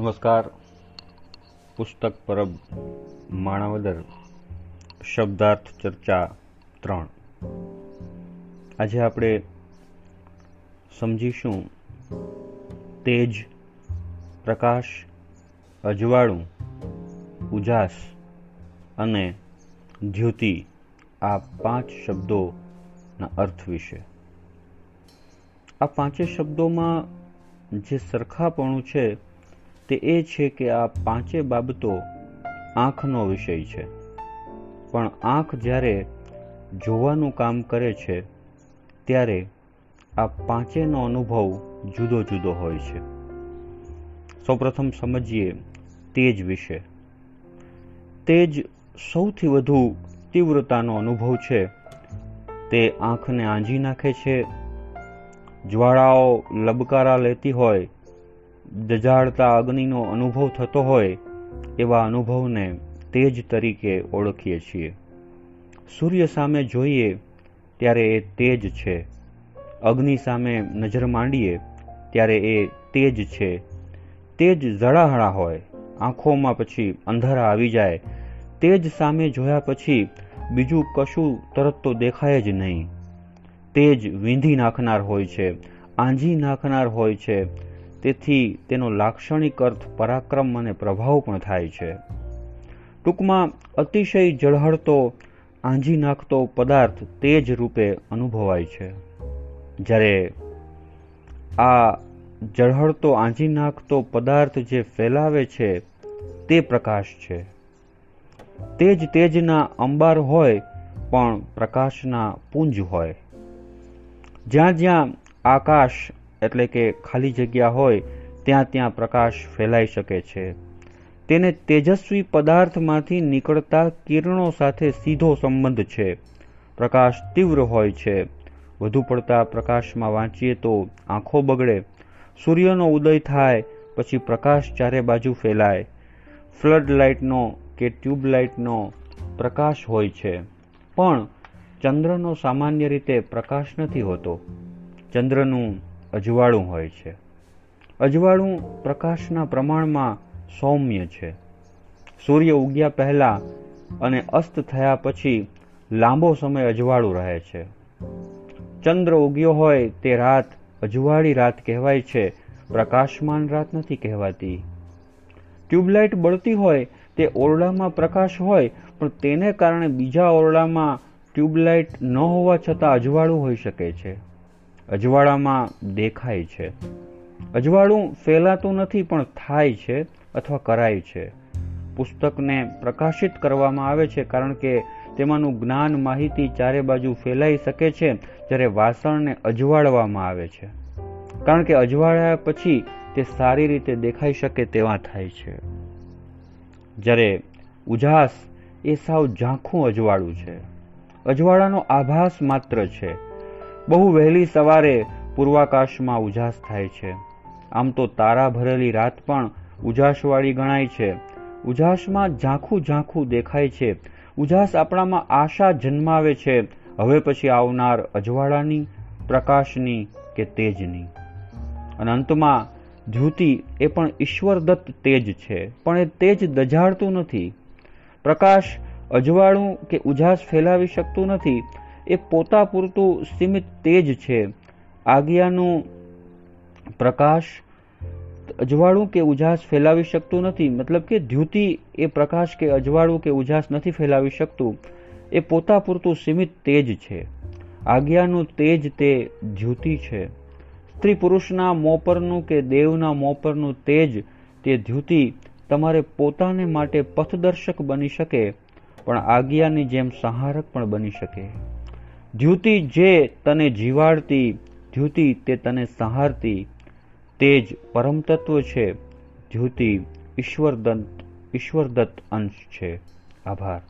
નમસ્કાર. પુસ્તક પરબ, માણાવદર, શબ્દાર્થ ચર્ચા ત્રણ. આજે આપણે સમજીશું તેજ, પ્રકાશ, અજવાળું, ઉજાસ અને દ્યુતિ આ પાંચ શબ્દોના અર્થ વિશે. આ પાંચે શબ્દોમાં જે સરખાપણું છે તે એ છે કે આ પાંચે બાબતો આંખનો વિષય છે. પણ આંખ જ્યારે જોવાનું કામ કરે છે, ત્યારે આ પાંચેનો અનુભવ જુદો જુદો હોય છે. સૌપ્રથમ સમજીએ તેજ વિશે. તેજ સૌથી વધુ તીવ્રતાનો અનુભવ છે. તે આંખને આંજી નાખે છે, જ્વાળાઓ લબકારા લેતી હોય દજાડતા અગ્નિનો અનુભવ થતો હોય એવા અનુભવને તેજ તરીકે ઓળખીએ છીએ. સૂર્ય સામે જોઈએ ત્યારે એ તેજ છે. અગ્નિ સામે નજર માંડીએ ત્યારે એ તેજ છે. તેજ ઝળાહળા હોય, આંખોમાં પછી અંધારા આવી જાય. તેજ સામે જોયા પછી બીજું કશું તરત તો દેખાય જ નહીં. તેજ વીંધી નાખનાર હોય છે, આંજી નાખનાર હોય છે તેથી તેનો લાક્ષણિક અર્થ પરાક્રમ અને પ્રભાવ પણ થાય છે. ટૂંકમાં, અતિશય ઝળહળતો આંજી નાખતો પદાર્થ તેજ રૂપે અનુભવાય છે. જ્યારે આ ઝળહળતો આંજી નાખતો પદાર્થ જે ફેલાવે છે તે પ્રકાશ છે. તેજ તેજના અંબાર હોય, પણ પ્રકાશના પુંજ હોય. જ્યાં જ્યાં આકાશ એટલે કે ખાલી જગ્યા હોય, ત્યાં ત્યાં પ્રકાશ ફેલાઈ શકે છે. તેને તેજસ્વી પદાર્થમાંથી નીકળતા કિરણો સાથે સીધો સંબંધ છે. પ્રકાશ તીવ્ર હોય છે. વધુ પડતા પ્રકાશમાં વાંચીએ તો આંખો બગડે, સૂર્યનો ઉદય થાય, પછી પ્રકાશ ચારે બાજુ ફેલાય. ફ્લડ લાઇટનો કે ટ્યુબલાઇટનો પ્રકાશ હોય છે. પણ ચંદ્રનો સામાન્ય રીતે પ્રકાશ નથી હોતો. ચંદ્રનું અજવાળું હોય છે. અજવાળું પ્રકાશના પ્રમાણમાં સૌમ્ય છે. સૂર્ય ઉગ્યા પહેલા અને અસ્ત થયા પછી લાંબો સમય અજવાળું રહે છે. ચંદ્ર ઉગ્યો હોય તે રાત અજવાળી રાત કહેવાય છે, પ્રકાશમાન રાત નથી કહેવાતી. ટ્યુબલાઇટ બળતી હોય તે ઓરડામાં પ્રકાશ હોય, પણ તેને કારણે બીજા ઓરડામાં ટ્યુબલાઇટ ન હોવા છતાં અજવાળું હોઈ શકે છે. અજવાળામાં દેખાય છે. અજવાળું ફેલાતું નથી પણ થાય છે અથવા કરાય છે. પુસ્તકને પ્રકાશિત કરવામાં આવે છે કારણ કે તેમાંનું જ્ઞાન માહિતી ચારે બાજુ ફેલાઈ શકે છે જ્યારે વાસણને અજવાળવામાં આવે છે. કારણ કે અજવાળ્યા પછી તે સારી રીતે દેખાઈ શકે તેવા થાય છે. જ્યારે ઉજાસ એ સાવ ઝાંખું અજવાળું છે. અજવાળાનો આભાસ માત્ર છે. બહુ વહેલી સવારે પૂર્વાકાશમાં ઉજાસ થાય છે. આમ તો તારા ભરેલી રાત પણ ઉજાસવાળી ગણાય છે. ઉજાસમાં ઝાંખું ઝાંખું દેખાય છે. ઉજાસ આપણામાં આશા જન્માવે છે. હવે પછી આવનાર અજવાળાની, પ્રકાશની કે તેજની. અને અંતમાં ધ્યુતિ એ પણ ઈશ્વરદત્ત તેજ છે. પણ એ તેજ દજાડતું નથી. પ્રકાશ અજવાળું કે ઉજાસ ફેલાવી શકતું નથી. એ પોતા પૂરતું સીમિત તેજ છે. આજ્ઞાનું પ્રકાશ અજવાળું કે ઉજાસ ફેલાવી શકતું નથી. મતલબ કે દ્યુતિ એ પ્રકાશ કે અજવાળું કે ઉજાસ નથી ફેલાવી શકતું. એ પોતા પૂરતું સીમિત તેજ છે. આજ્ઞાનું તેજ તે દ્યુતિ છે. સ્ત્રી પુરુષના મોપરનું કે દેવના મોપરનું તેજ તે દ્યુતિ તમારે પોતાને માટે પથદર્શક બની શકે, પણ આજ્ઞાની જેમ સંહારક પણ બની શકે. દ્યુતિ જે તને જીવાડતી દ્યુતિ તે તને સંહારતી, તે પરમ તત્વ છે. દ્યુતિ ઈશ્વરદત્ત ઈશ્વરદત્ત અંશ છે. આભાર.